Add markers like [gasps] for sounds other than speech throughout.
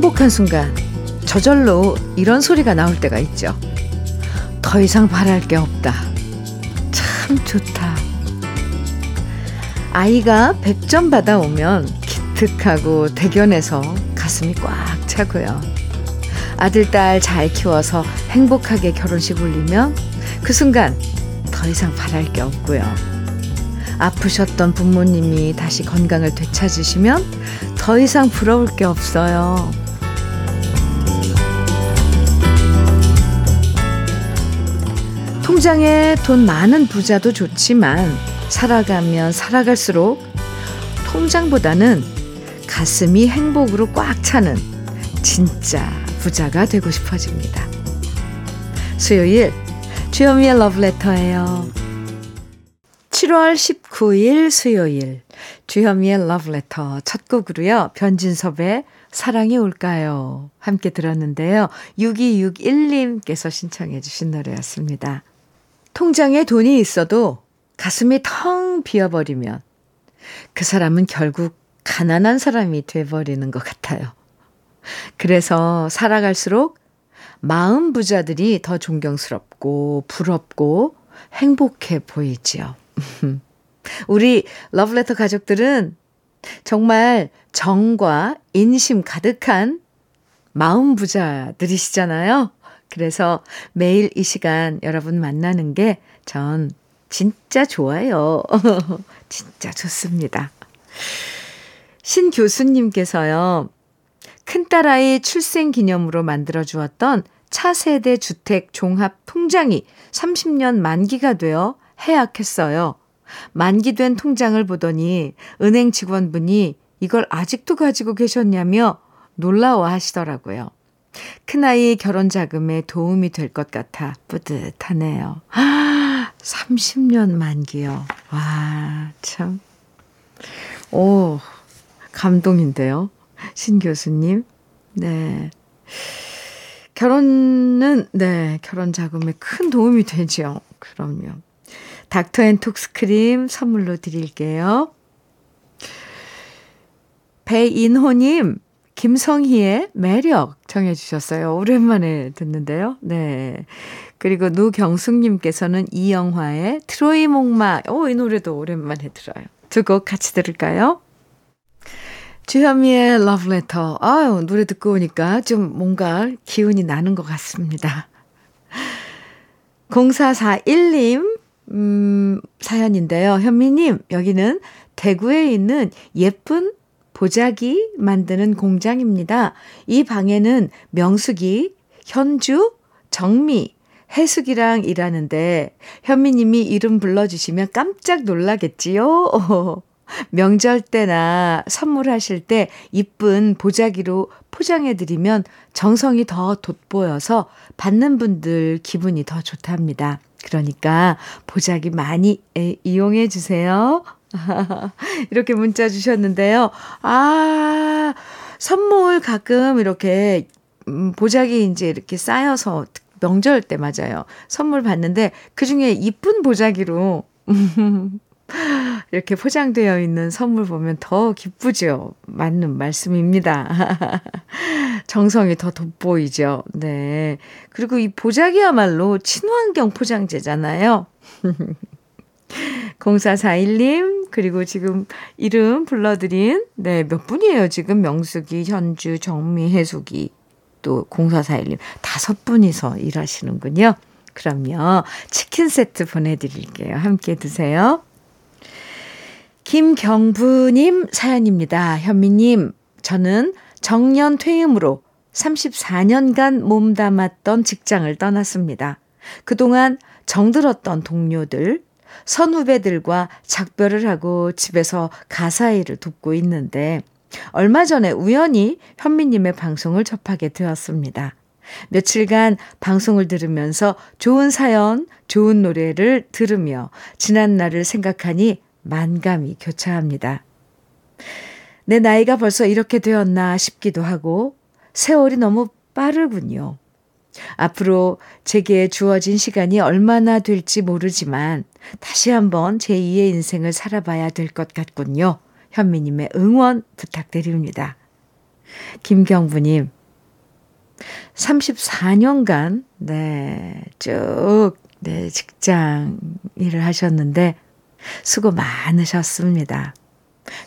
행복한 순간 저절로 이런 소리가 나올 때가 있죠. 더 이상 바랄 게 없다. 참 좋다. 아이가 100점 받아오면 기특하고 대견해서 가슴이 꽉 차고요. 아들, 딸 잘 키워서 행복하게 결혼식 올리면 그 순간 더 이상 바랄 게 없고요. 아프셨던 부모님이 다시 건강을 되찾으시면 더 이상 부러울 게 없어요. 통장에 돈 많은 부자도 좋지만 살아가면 살아갈수록 통장보다는 가슴이 행복으로 꽉 차는 진짜 부자가 되고 싶어집니다. 수요일 주현미의 러브레터예요. 7월 19일 수요일 주현미의 러브레터 첫 곡으로요. 변진섭의 사랑이 올까요? 함께 들었는데요. 6261님께서 신청해 주신 노래였습니다. 통장에 돈이 있어도 가슴이 텅 비어버리면 그 사람은 결국 가난한 사람이 돼버리는 것 같아요. 그래서 살아갈수록 마음 부자들이 더 존경스럽고 부럽고 행복해 보이지요. [laughs] 우리 러브레터 가족들은 정말 정과 인심 가득한 마음 부자들이시잖아요. 그래서 매일 이 시간 여러분 만나는 게 전 진짜 좋아요. [laughs] 진짜 좋습니다. 신 교수님께서요. 큰딸아이 출생 기념으로 만들어 주었던 차세대 주택 종합 통장이 30년 만기가 되어 해약했어요. 만기된 통장을 보더니 은행 직원분이 이걸 아직도 가지고 계셨냐며 놀라워 하시더라고요. 큰아이 결혼 자금에 도움이 될 것 같아 뿌듯하네요. [gasps] 아, 30년 만기요. 와, 참. 오, 감동인데요. 신 교수님. 네. 결혼은, 네, 결혼 자금에 큰 도움이 되죠. 그럼요. 닥터 앤 톡스 크림 선물로 드릴게요. 배인호님, 김성희의 매력 청해주셨어요. 오랜만에 듣는데요. 네. 그리고 누경숙님께서는 이영화의 트로이 목마. 오, 이 노래도 오랜만에 들어요. 두 곡 같이 들을까요? 주현미의 러브레터. 아유, 노래 듣고 오니까 좀 뭔가 기운이 나는 것 같습니다. 0441님, 음, 사연인데요. 현미님, 여기는 대구에 있는 예쁜 보자기 만드는 공장입니다. 이 방에는 명숙이, 현주, 정미, 해숙이랑 일하는데 현미님이 이름 불러주시면 깜짝 놀라겠지요? [laughs] 명절 때나 선물하실 때 이쁜 보자기로 포장해드리면 정성이 더 돋보여서 받는 분들 기분이 더 좋답니다. 그러니까 보자기 많이 이용해 주세요. [laughs] 이렇게 문자 주셨는데요. 아, 선물 가끔 이렇게 음, 보자기 이제 이렇게 쌓여서 명절 때 맞아요. 선물 받는데 그 중에 이쁜 보자기로 [laughs] 이렇게 포장되어 있는 선물 보면 더 기쁘죠. 맞는 말씀입니다. [laughs] 정성이 더 돋보이죠. 네. 그리고 이 보자기야말로 친환경 포장재잖아요. 0441님, 그리고 지금 이름 불러드린, 네, 몇 분이에요? 지금 명숙이, 현주, 정미, 해숙이, 또 0441님. 다섯 분이서 일하시는군요. 그럼요. 치킨 세트 보내드릴게요. 함께 드세요. 김경부님 사연입니다. 현미님, 저는 정년 퇴임으로 34년간 몸담았던 직장을 떠났습니다. 그동안 정들었던 동료들, 선후배들과 작별을 하고 집에서 가사 일을 돕고 있는데 얼마 전에 우연히 현미님의 방송을 접하게 되었습니다. 며칠간 방송을 들으면서 좋은 사연, 좋은 노래를 들으며 지난 날을 생각하니 만감이 교차합니다. 내 나이가 벌써 이렇게 되었나 싶기도 하고 세월이 너무 빠르군요. 앞으로 제게 주어진 시간이 얼마나 될지 모르지만 다시 한번 제2의 인생을 살아봐야 될 것 같군요. 현미님의 응원 부탁드립니다. 김경부님, 34년간, 네, 쭉, 네, 직장 일을 하셨는데, 수고 많으셨습니다.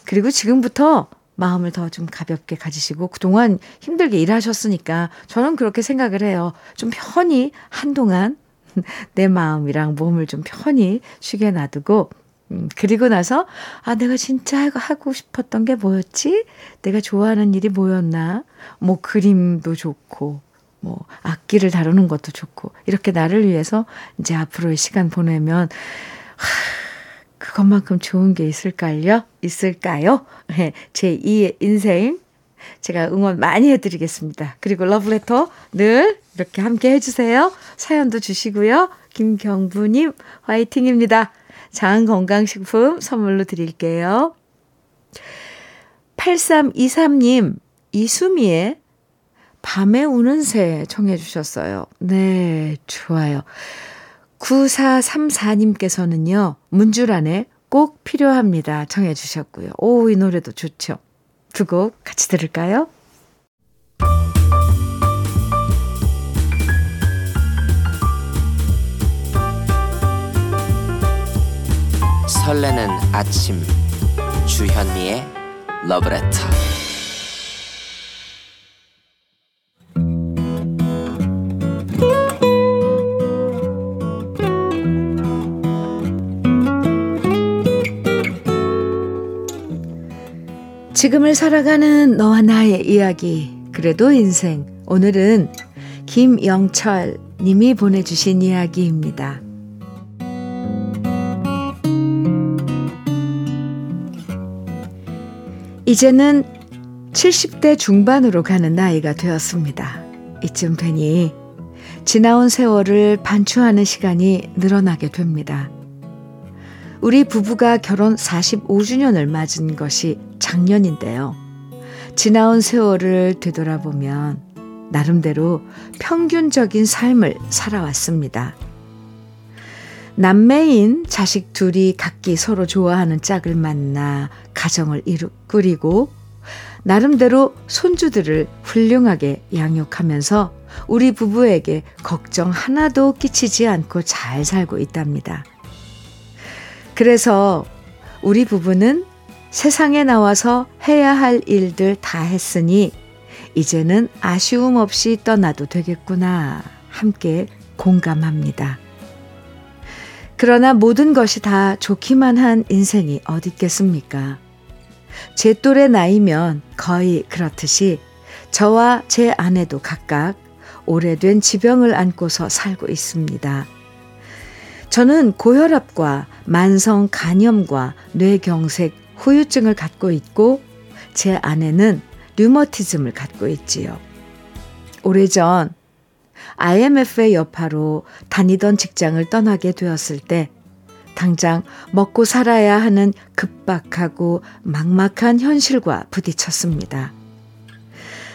그리고 지금부터 마음을 더 좀 가볍게 가지시고 그동안 힘들게 일하셨으니까 저는 그렇게 생각을 해요. 좀 편히 한동안 [laughs] 내 마음이랑 몸을 좀 편히 쉬게 놔두고 음, 그리고 나서 아 내가 진짜 하고 싶었던 게 뭐였지? 내가 좋아하는 일이 뭐였나? 뭐 그림도 좋고 뭐 악기를 다루는 것도 좋고 이렇게 나를 위해서 이제 앞으로의 시간 보내면 하, 그것만큼 좋은 게 있을까요? 있을까요? 네, 제 2의 인생 제가 응원 많이 해드리겠습니다. 그리고 러브레터 늘 이렇게 함께 해주세요. 사연도 주시고요. 김경부님 화이팅입니다. 장 건강식품 선물로 드릴게요. 8323님 이수미의 밤에 우는 새 청해 주셨어요. 네, 좋아요. 9434님께서는요, 문주란에 꼭 필요합니다. 청해 주셨고요. 오, 이 노래도 좋죠. 두 곡 같이 들을까요? 설레는 아침 주현미의 러브레터 지금을 살아가는 너와 나의 이야기, 그래도 인생. 오늘은 김영철 님이 보내주신 이야기입니다. 이제는 70대 중반으로 가는 나이가 되었습니다. 이쯤 되니 지나온 세월을 반추하는 시간이 늘어나게 됩니다. 우리 부부가 결혼 45주년을 맞은 것이 작년인데요. 지나온 세월을 되돌아보면 나름대로 평균적인 삶을 살아왔습니다. 남매인 자식 둘이 각기 서로 좋아하는 짝을 만나 가정을 이루, 꾸리고 나름대로 손주들을 훌륭하게 양육하면서 우리 부부에게 걱정 하나도 끼치지 않고 잘 살고 있답니다. 그래서 우리 부부는 세상에 나와서 해야 할 일들 다 했으니 이제는 아쉬움 없이 떠나도 되겠구나. 함께 공감합니다. 그러나 모든 것이 다 좋기만 한 인생이 어디 있겠습니까? 제 또래 나이면 거의 그렇듯이 저와 제 아내도 각각 오래된 지병을 안고서 살고 있습니다. 저는 고혈압과 만성 간염과 뇌경색, 후유증을 갖고 있고 제 아내는 류머티즘을 갖고 있지요. 오래전 IMF의 여파로 다니던 직장을 떠나게 되었을 때 당장 먹고 살아야 하는 급박하고 막막한 현실과 부딪혔습니다.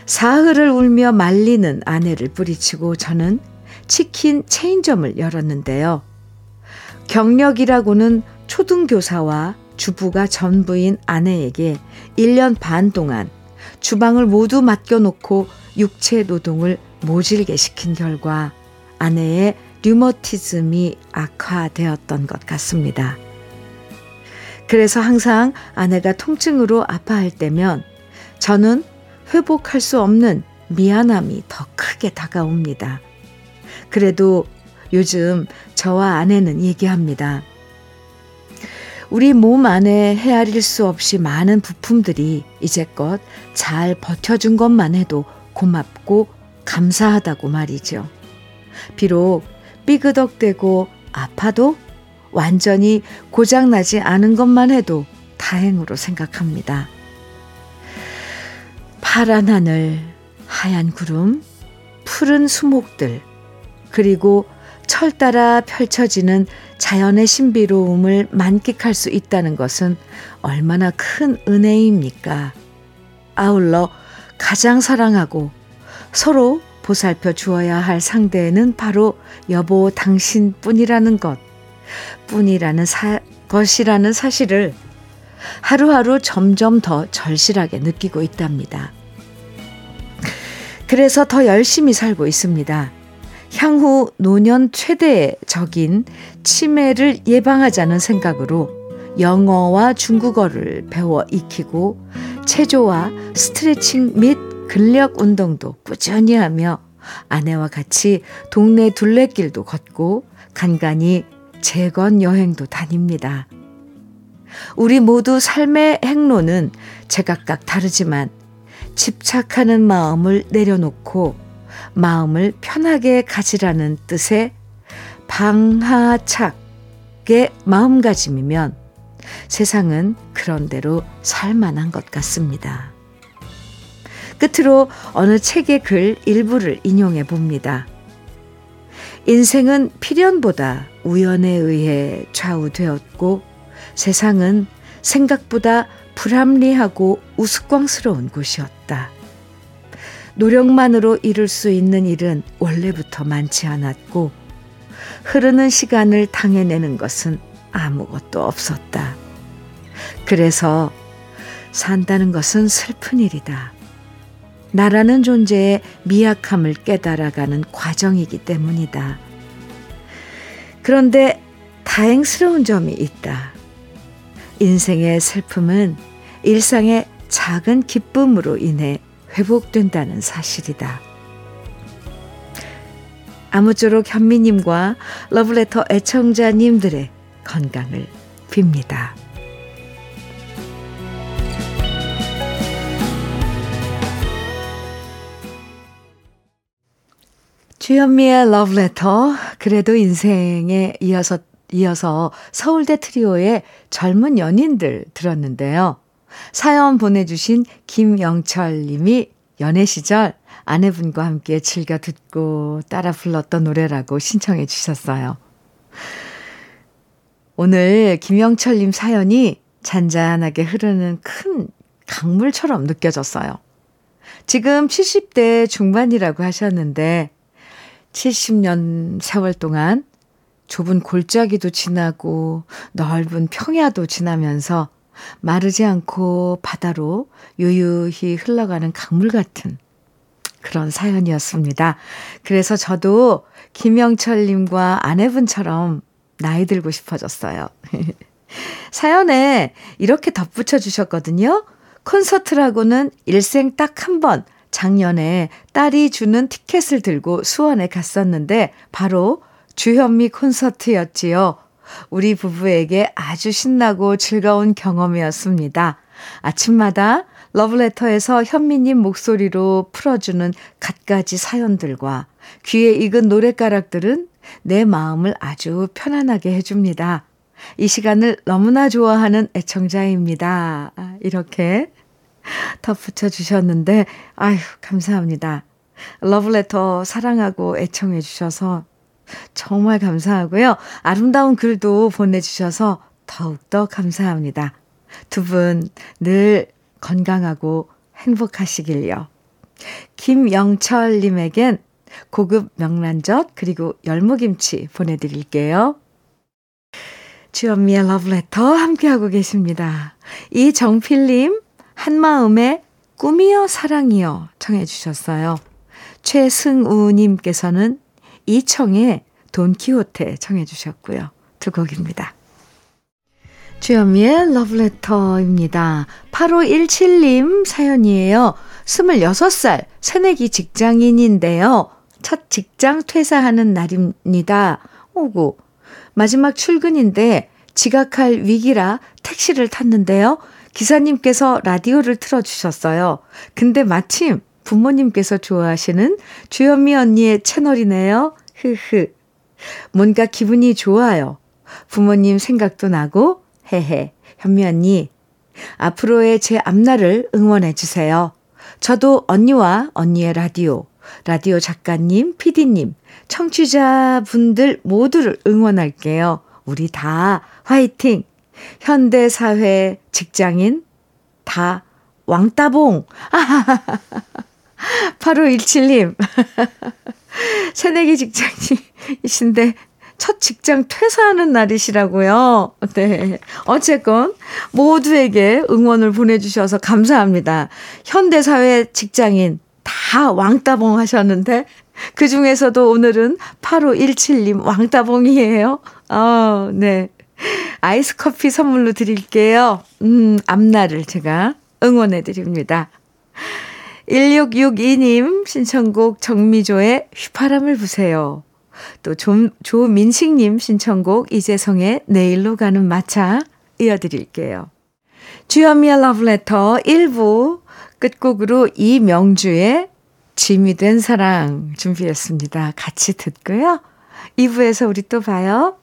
사흘을 울며 말리는 아내를 뿌리치고 저는 치킨 체인점을 열었는데요. 경력이라고는 초등교사와 주부가 전부인 아내에게 1년 반 동안 주방을 모두 맡겨놓고 육체 노동을 모질게 시킨 결과 아내의 류머티즘이 악화되었던 것 같습니다. 그래서 항상 아내가 통증으로 아파할 때면 저는 회복할 수 없는 미안함이 더 크게 다가옵니다. 그래도 요즘 저와 아내는 얘기합니다. 우리 몸 안에 헤아릴 수 없이 많은 부품들이 이제껏 잘 버텨준 것만 해도 고맙고 감사하다고 말이죠. 비록 삐그덕대고 아파도 완전히 고장나지 않은 것만 해도 다행으로 생각합니다. 파란 하늘, 하얀 구름, 푸른 수목들, 그리고 철 따라 펼쳐지는 자연의 신비로움을 만끽할 수 있다는 것은 얼마나 큰 은혜입니까? 아울러 가장 사랑하고 서로 보살펴 주어야 할 상대는 바로 여보 당신 뿐이라는 것, 뿐이라는 사, 것이라는 사실을 하루하루 점점 더 절실하게 느끼고 있답니다. 그래서 더 열심히 살고 있습니다. 향후 노년 최대의 적인 치매를 예방하자는 생각으로 영어와 중국어를 배워 익히고 체조와 스트레칭 및 근력 운동도 꾸준히 하며 아내와 같이 동네 둘레길도 걷고 간간히 재건 여행도 다닙니다. 우리 모두 삶의 행로는 제각각 다르지만 집착하는 마음을 내려놓고 마음을 편하게 가지라는 뜻의 방하착의 마음가짐이면 세상은 그런대로 살만한 것 같습니다. 끝으로 어느 책의 글 일부를 인용해 봅니다. 인생은 필연보다 우연에 의해 좌우되었고 세상은 생각보다 불합리하고 우스꽝스러운 곳이었다. 노력만으로 이룰 수 있는 일은 원래부터 많지 않았고 흐르는 시간을 당해내는 것은 아무것도 없었다. 그래서 산다는 것은 슬픈 일이다. 나라는 존재의 미약함을 깨달아가는 과정이기 때문이다. 그런데 다행스러운 점이 있다. 인생의 슬픔은 일상의 작은 기쁨으로 인해 회복된다는 사실이다. 아무쪼록 현미님과 러브레터 애청자님들의 건강을 빕니다. 주현미의 러브레터 그래도 인생에 이어서 이어서 서울대 트리오의 젊은 연인들 들었는데요. 사연 보내주신 김영철 님이 연애 시절 아내분과 함께 즐겨 듣고 따라 불렀던 노래라고 신청해 주셨어요. 오늘 김영철 님 사연이 잔잔하게 흐르는 큰 강물처럼 느껴졌어요. 지금 70대 중반이라고 하셨는데 70년 세월 동안 좁은 골짜기도 지나고 넓은 평야도 지나면서 마르지 않고 바다로 유유히 흘러가는 강물 같은 그런 사연이었습니다. 그래서 저도 김영철님과 아내분처럼 나이 들고 싶어졌어요. [laughs] 사연에 이렇게 덧붙여 주셨거든요. 콘서트라고는 일생 딱 한 번 작년에 딸이 주는 티켓을 들고 수원에 갔었는데 바로 주현미 콘서트였지요. 우리 부부에게 아주 신나고 즐거운 경험이었습니다. 아침마다 러브레터에서 현미님 목소리로 풀어주는 갖가지 사연들과 귀에 익은 노랫가락들은 내 마음을 아주 편안하게 해줍니다. 이 시간을 너무나 좋아하는 애청자입니다. 이렇게 덧붙여 주셨는데, 아유, 감사합니다. 러브레터 사랑하고 애청해 주셔서 정말 감사하고요. 아름다운 글도 보내주셔서 더욱더 감사합니다. 두 분 늘 건강하고 행복하시길요. 김영철님에겐 고급 명란젓 그리고 열무김치 보내드릴게요. 주연미의 러브레터 함께하고 계십니다. 이정필님 한마음에 꿈이여 사랑이여 청해 주셨어요. 최승우님께서는 이청의 돈키호테 청해 주셨고요. 두 곡입니다. 주현미의 러브레터입니다. 8517님 사연이에요. 26살 새내기 직장인인데요. 첫 직장 퇴사하는 날입니다. 오고 마지막 출근인데 지각할 위기라 택시를 탔는데요. 기사님께서 라디오를 틀어주셨어요. 근데 마침 부모님께서 좋아하시는 주현미 언니의 채널이네요. 흐흐. 뭔가 기분이 좋아요. 부모님 생각도 나고, 헤헤. 현미 언니, 앞으로의 제 앞날을 응원해 주세요. 저도 언니와 언니의 라디오, 라디오 작가님, 피디님, 청취자분들 모두를 응원할게요. 우리 다 화이팅! 현대사회 직장인 다 왕따봉! 아하하하. 8517님. [laughs] 새내기 직장인이신데 첫 직장 퇴사하는 날이시라고요. 네. 어쨌건 모두에게 응원을 보내주셔서 감사합니다. 현대사회 직장인 다 왕따봉 하셨는데 그 중에서도 오늘은 8517님 왕따봉이에요. 어, 네. 아이스 커피 선물로 드릴게요. 음, 앞날을 제가 응원해 드립니다. 1662님 신청곡 정미조의 휘파람을 부세요. 또 조, 조민식님 신청곡 이재성의 내일로 가는 마차 이어드릴게요. 주현미의 러브레터 1부 끝곡으로 이명주의 짐이 된 사랑 준비했습니다. 같이 듣고요. 2부에서 우리 또 봐요.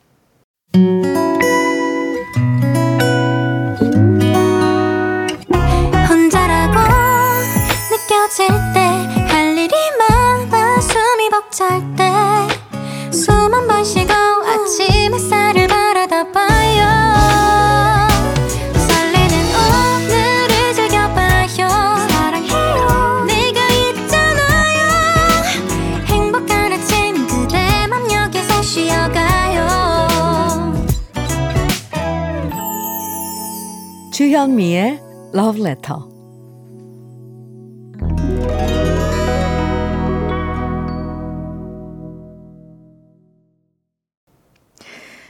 주현미의 Love Letter.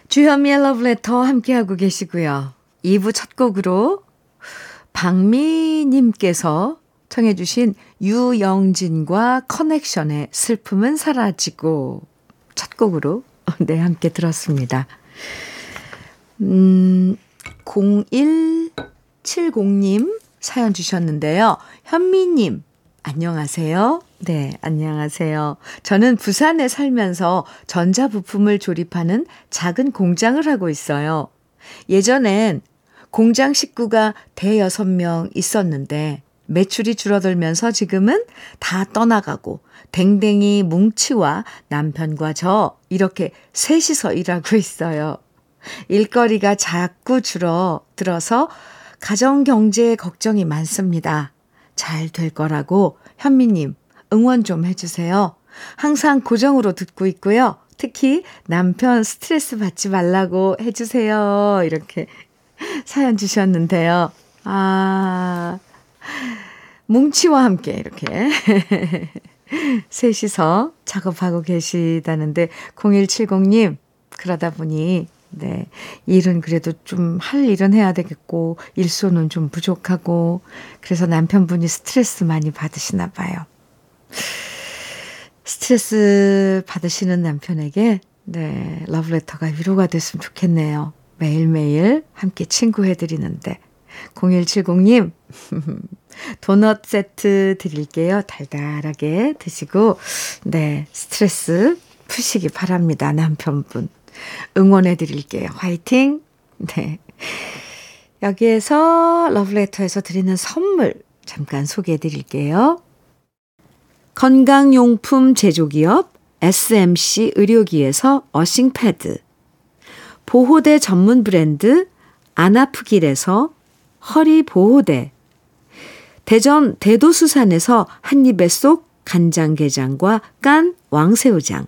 주현미의 Love Letter 함께하고 계시고요. 2부 첫 곡으로 박미님께서 청해주신 유영진과 커넥션의 슬픔은 사라지고 첫 곡으로 [laughs] 네 함께 들었습니다. 음, 0170님 사연 주셨는데요. 현미님, 안녕하세요. 네, 안녕하세요. 저는 부산에 살면서 전자부품을 조립하는 작은 공장을 하고 있어요. 예전엔 공장 식구가 대여섯 명 있었는데 매출이 줄어들면서 지금은 다 떠나가고 댕댕이 뭉치와 남편과 저 이렇게 셋이서 일하고 있어요. 일거리가 자꾸 줄어 들어서 가정 경제에 걱정이 많습니다. 잘 될 거라고 현미님 응원 좀 해주세요. 항상 고정으로 듣고 있고요. 특히 남편 스트레스 받지 말라고 해주세요. 이렇게 [laughs] 사연 주셨는데요. 아, 뭉치와 함께 이렇게 [laughs] 셋이서 작업하고 계시다는데 0170님 그러다 보니 네. 일은 그래도 좀 할 일은 해야 되겠고, 일손은 좀 부족하고, 그래서 남편분이 스트레스 많이 받으시나 봐요. 스트레스 받으시는 남편에게, 네, 러브레터가 위로가 됐으면 좋겠네요. 매일매일 함께 친구해드리는데. 0170님, [laughs] 도넛 세트 드릴게요. 달달하게 드시고, 네, 스트레스 푸시기 바랍니다. 남편분. 응원해 드릴게요. 화이팅! 네. 여기에서 러브레터에서 드리는 선물 잠깐 소개해 드릴게요. 건강용품 제조기업 SMC 의료기에서 어싱패드 보호대 전문 브랜드 안아프길에서 허리보호대 대전 대도수산에서 한입에 쏙 간장게장과 깐 왕새우장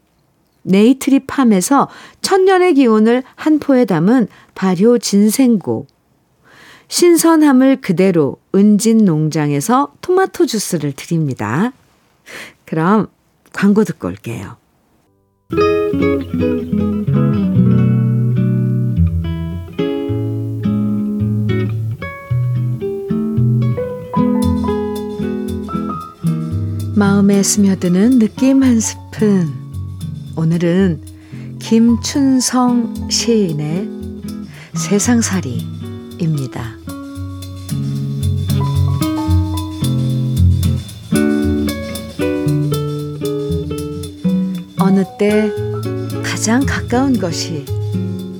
네이트리 팜에서 천년의 기운을 한 포에 담은 발효 진생고, 신선함을 그대로 은진 농장에서 토마토 주스를 드립니다. 그럼 광고 듣고 올게요. 마음에 스며드는 느낌 한 스푼. 오늘은 김춘성 시인의 세상살이입니다. 어느 때 가장 가까운 것이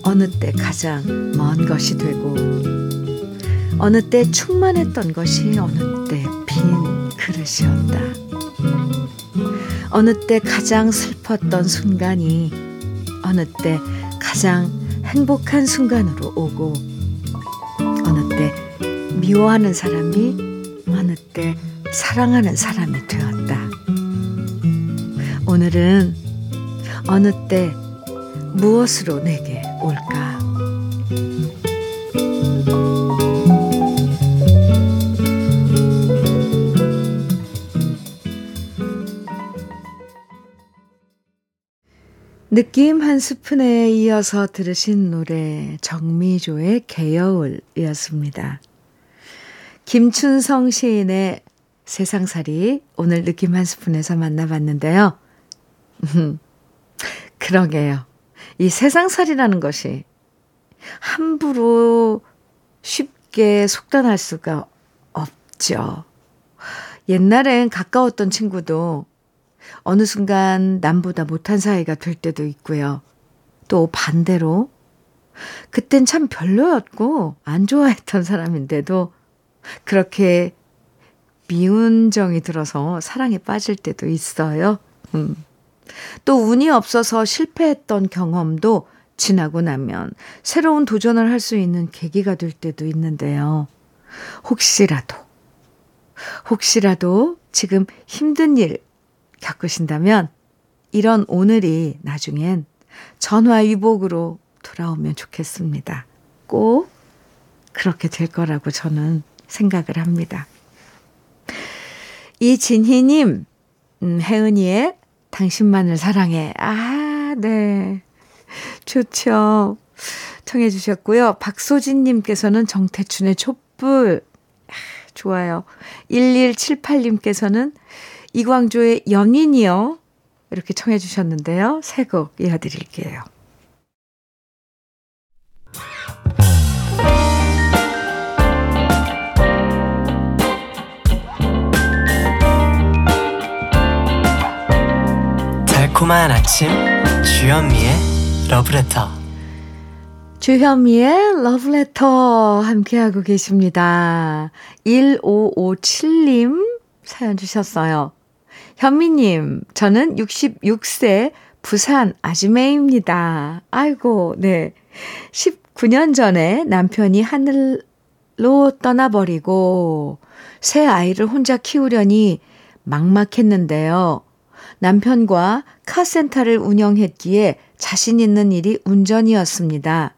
어느 때 가장 먼 것이 되고 어느 때 충만했던 것이 어느 때 빈 그릇이었다. 어느 때 가장 슬펐던 순간이 어느 때 가장 행복한 순간으로 오고 어느 때 미워하는 사람이 어느 때 사랑하는 사람이 되었다. 오늘은 어느 때 무엇으로 내게 느낌 한 스푼에 이어서 들으신 노래 정미조의 개여울이었습니다. 김춘성 시인의 세상살이 오늘 느낌 한 스푼에서 만나봤는데요. [laughs] 그러게요. 이 세상살이라는 것이 함부로 쉽게 속단할 수가 없죠. 옛날엔 가까웠던 친구도 어느 순간 남보다 못한 사이가 될 때도 있고요. 또 반대로 그땐 참 별로였고 안 좋아했던 사람인데도 그렇게 미운 정이 들어서 사랑에 빠질 때도 있어요. 음. 또 운이 없어서 실패했던 경험도 지나고 나면 새로운 도전을 할 수 있는 계기가 될 때도 있는데요. 혹시라도, 혹시라도 지금 힘든 일 겪으신다면 이런 오늘이 나중엔 전화위복으로 돌아오면 좋겠습니다. 꼭 그렇게 될 거라고 저는 생각을 합니다. 이진희님, 음, 혜은이의 당신만을 사랑해. 아, 네. 좋죠. 청해 주셨고요. 박소진님께서는 정태춘의 촛불. 아, 좋아요. 1178님께서는 이광조의 연인이요. 이렇게 청해 주셨는데요. 새 곡 이어드릴게요. 달콤한 아침 주현미의 러브레터 주현미의 러브레터 함께하고 계십니다. 1557님 사연 주셨어요. 현미님, 저는 66세 부산 아주매입니다. 아이고, 네. 19년 전에 남편이 하늘로 떠나버리고 새 아이를 혼자 키우려니 막막했는데요. 남편과 카센터를 운영했기에 자신 있는 일이 운전이었습니다.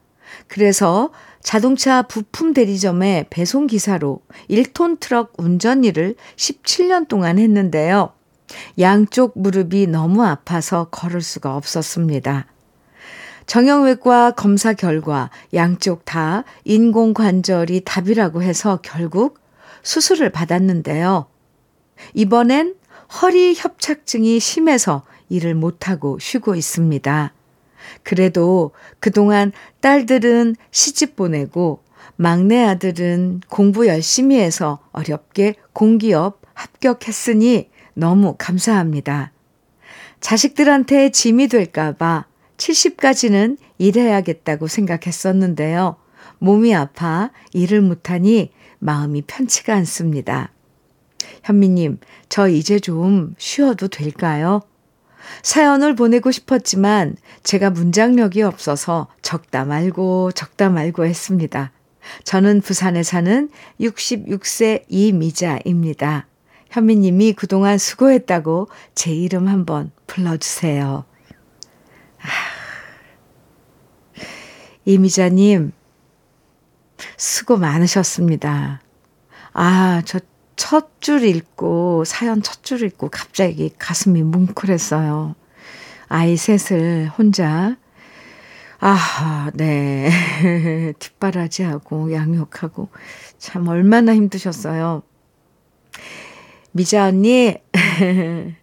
그래서 자동차 부품 대리점의 배송 기사로 1톤 트럭 운전 일을 17년 동안 했는데요. 양쪽 무릎이 너무 아파서 걸을 수가 없었습니다. 정형외과 검사 결과 양쪽 다 인공관절이 답이라고 해서 결국 수술을 받았는데요. 이번엔 허리 협착증이 심해서 일을 못하고 쉬고 있습니다. 그래도 그동안 딸들은 시집 보내고 막내 아들은 공부 열심히 해서 어렵게 공기업 합격했으니 너무 감사합니다. 자식들한테 짐이 될까봐 70까지는 일해야겠다고 생각했었는데요. 몸이 아파 일을 못하니 마음이 편치가 않습니다. 현미님, 저 이제 좀 쉬어도 될까요? 사연을 보내고 싶었지만 제가 문장력이 없어서 적다 말고 적다 말고 했습니다. 저는 부산에 사는 66세 이미자입니다. 현미님이 그동안 수고했다고 제 이름 한번 불러주세요. 이미자님, 수고 많으셨습니다. 아, 저 첫 줄 읽고, 사연 첫 줄 읽고 갑자기 가슴이 뭉클했어요. 아이 셋을 혼자, 아, 네. [laughs] 뒷바라지하고 양육하고 참 얼마나 힘드셨어요. 미자 언니, [laughs]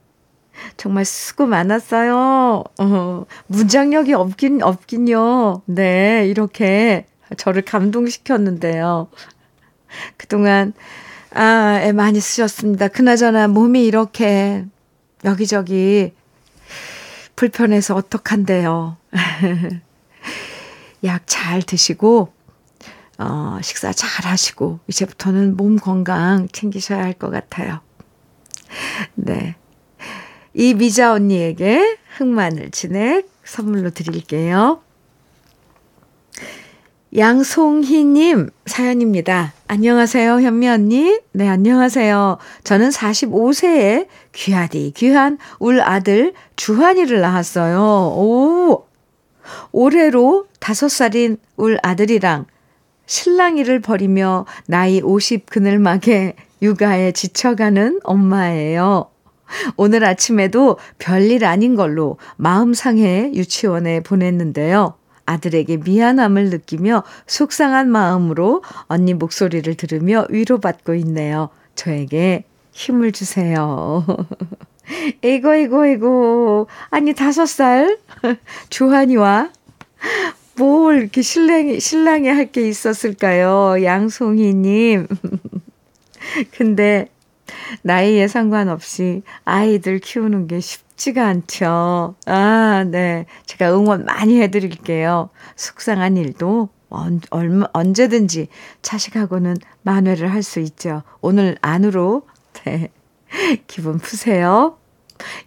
정말 수고 많았어요. 어, 문장력이 없긴, 없긴요. 네, 이렇게 저를 감동시켰는데요. 그동안, 아, 애 많이 쓰셨습니다. 그나저나 몸이 이렇게 여기저기 불편해서 어떡한데요. [laughs] 약 잘 드시고, 어, 식사 잘 하시고, 이제부터는 몸 건강 챙기셔야 할 것 같아요. [laughs] 네. 이 미자 언니에게 흑마늘 진액 선물로 드릴게요. 양송희님 사연입니다. 안녕하세요, 현미 언니. 네, 안녕하세요. 저는 45세에 귀하디 귀한 울 아들 주환이를 낳았어요. 오! 올해로 5살인 울 아들이랑 신랑이를 버리며 나이 50 그늘막에 육아에 지쳐가는 엄마예요. 오늘 아침에도 별일 아닌 걸로 마음 상해 유치원에 보냈는데요. 아들에게 미안함을 느끼며 속상한 마음으로 언니 목소리를 들으며 위로받고 있네요. 저에게 힘을 주세요. [laughs] 에이고, 에이고, 에이고. 아니, 다섯 살? [laughs] 주한이와 뭘 이렇게 신랑이, 신랑이 할 게 있었을까요? 양송이님. [laughs] [laughs] 근데 나이에 상관없이 아이들 키우는 게 쉽지가 않죠. 아, 네. 제가 응원 많이 해드릴게요. 속상한 일도 언, 얼마, 언제든지 자식하고는 만회를 할 수 있죠. 오늘 안으로, 네. [laughs] 기분 푸세요.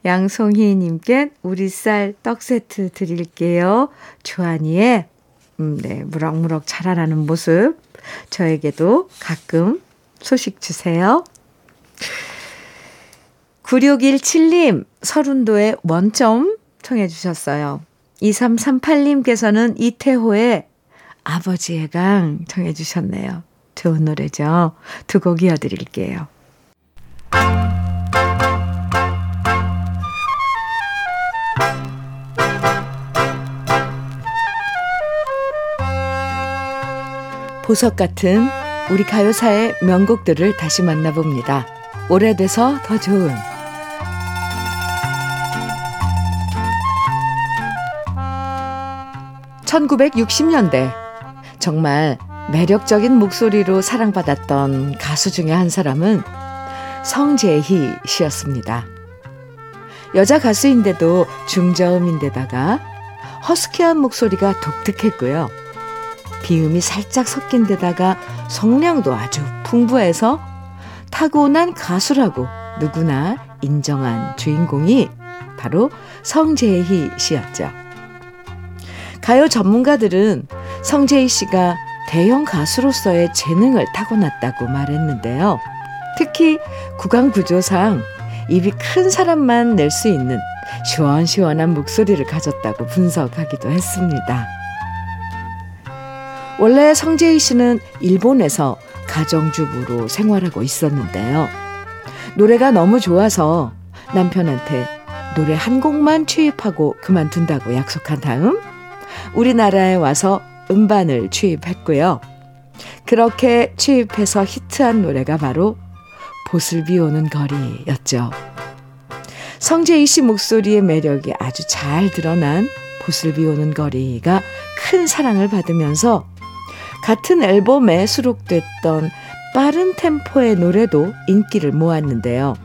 양송희님께 우리 쌀 떡 세트 드릴게요. 주한이의, 음, 네, 무럭무럭 자라라는 모습. 저에게도 가끔 소식 주세요. 9617님, 서른도의 원점 청해 주셨어요. 2338님께서는 이태호의 아버지의 강 청해 주셨네요. 좋은 노래죠. 두 곡 이어드릴게요. 보석 같은 우리 가요사의 명곡들을 다시 만나봅니다. 오래돼서 더 좋은 1960년대 정말 매력적인 목소리로 사랑받았던 가수 중에 한 사람은 성재희 씨였습니다. 여자 가수인데도 중저음인데다가 허스키한 목소리가 독특했고요. 비음이 살짝 섞인 데다가 성량도 아주 풍부해서 타고난 가수라고 누구나 인정한 주인공이 바로 성재희 씨였죠. 가요 전문가들은 성재희 씨가 대형 가수로서의 재능을 타고났다고 말했는데요. 특히 구강 구조상 입이 큰 사람만 낼 수 있는 시원시원한 목소리를 가졌다고 분석하기도 했습니다. 원래 성재희 씨는 일본에서 가정주부로 생활하고 있었는데요. 노래가 너무 좋아서 남편한테 노래 한 곡만 취입하고 그만둔다고 약속한 다음 우리나라에 와서 음반을 취입했고요. 그렇게 취입해서 히트한 노래가 바로 보슬 비 오는 거리였죠. 성재희 씨 목소리의 매력이 아주 잘 드러난 보슬 비 오는 거리가 큰 사랑을 받으면서 같은 앨범에 수록됐던 빠른 템포의 노래도 인기를 모았는데요.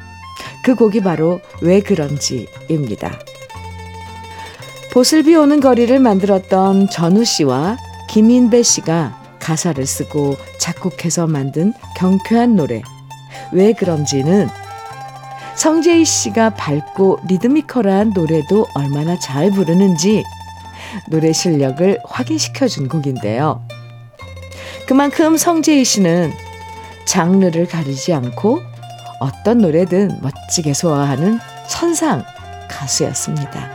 그 곡이 바로 왜 그런지입니다. 보슬비 오는 거리를 만들었던 전우 씨와 김인배 씨가 가사를 쓰고 작곡해서 만든 경쾌한 노래 왜 그런지는 성재희 씨가 밝고 리드미컬한 노래도 얼마나 잘 부르는지 노래 실력을 확인시켜 준 곡인데요. 그만큼 성재희 씨는 장르를 가리지 않고 어떤 노래든 멋지게 소화하는 천상 가수였습니다.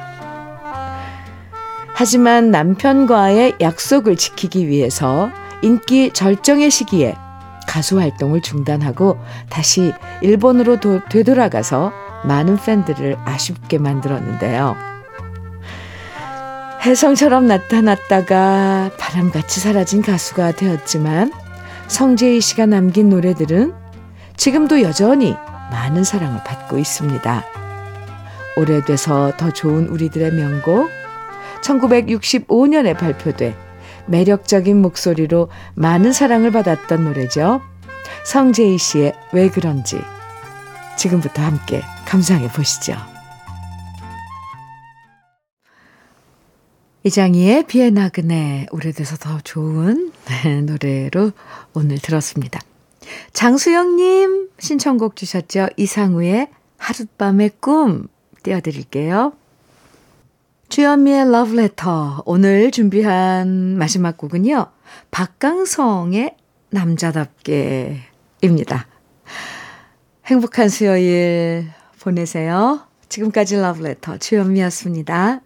하지만 남편과의 약속을 지키기 위해서 인기 절정의 시기에 가수 활동을 중단하고 다시 일본으로 도, 되돌아가서 많은 팬들을 아쉽게 만들었는데요. 혜성처럼 나타났다가 바람같이 사라진 가수가 되었지만 성재희 씨가 남긴 노래들은 지금도 여전히 많은 사랑을 받고 있습니다. 오래돼서 더 좋은 우리들의 명곡 1965년에 발표돼 매력적인 목소리로 많은 사랑을 받았던 노래죠. 성재희 씨의 왜 그런지 지금부터 함께 감상해 보시죠. 이장희의 비에나 그네 오래돼서 더 좋은 노래로 오늘 들었습니다. 장수영님 신청곡 주셨죠? 이상우의 하룻밤의 꿈 띄워드릴게요. 주현미의 러브레터 오늘 준비한 마지막 곡은요. 박강성의 남자답게입니다. 행복한 수요일 보내세요. 지금까지 러브레터 주현미였습니다.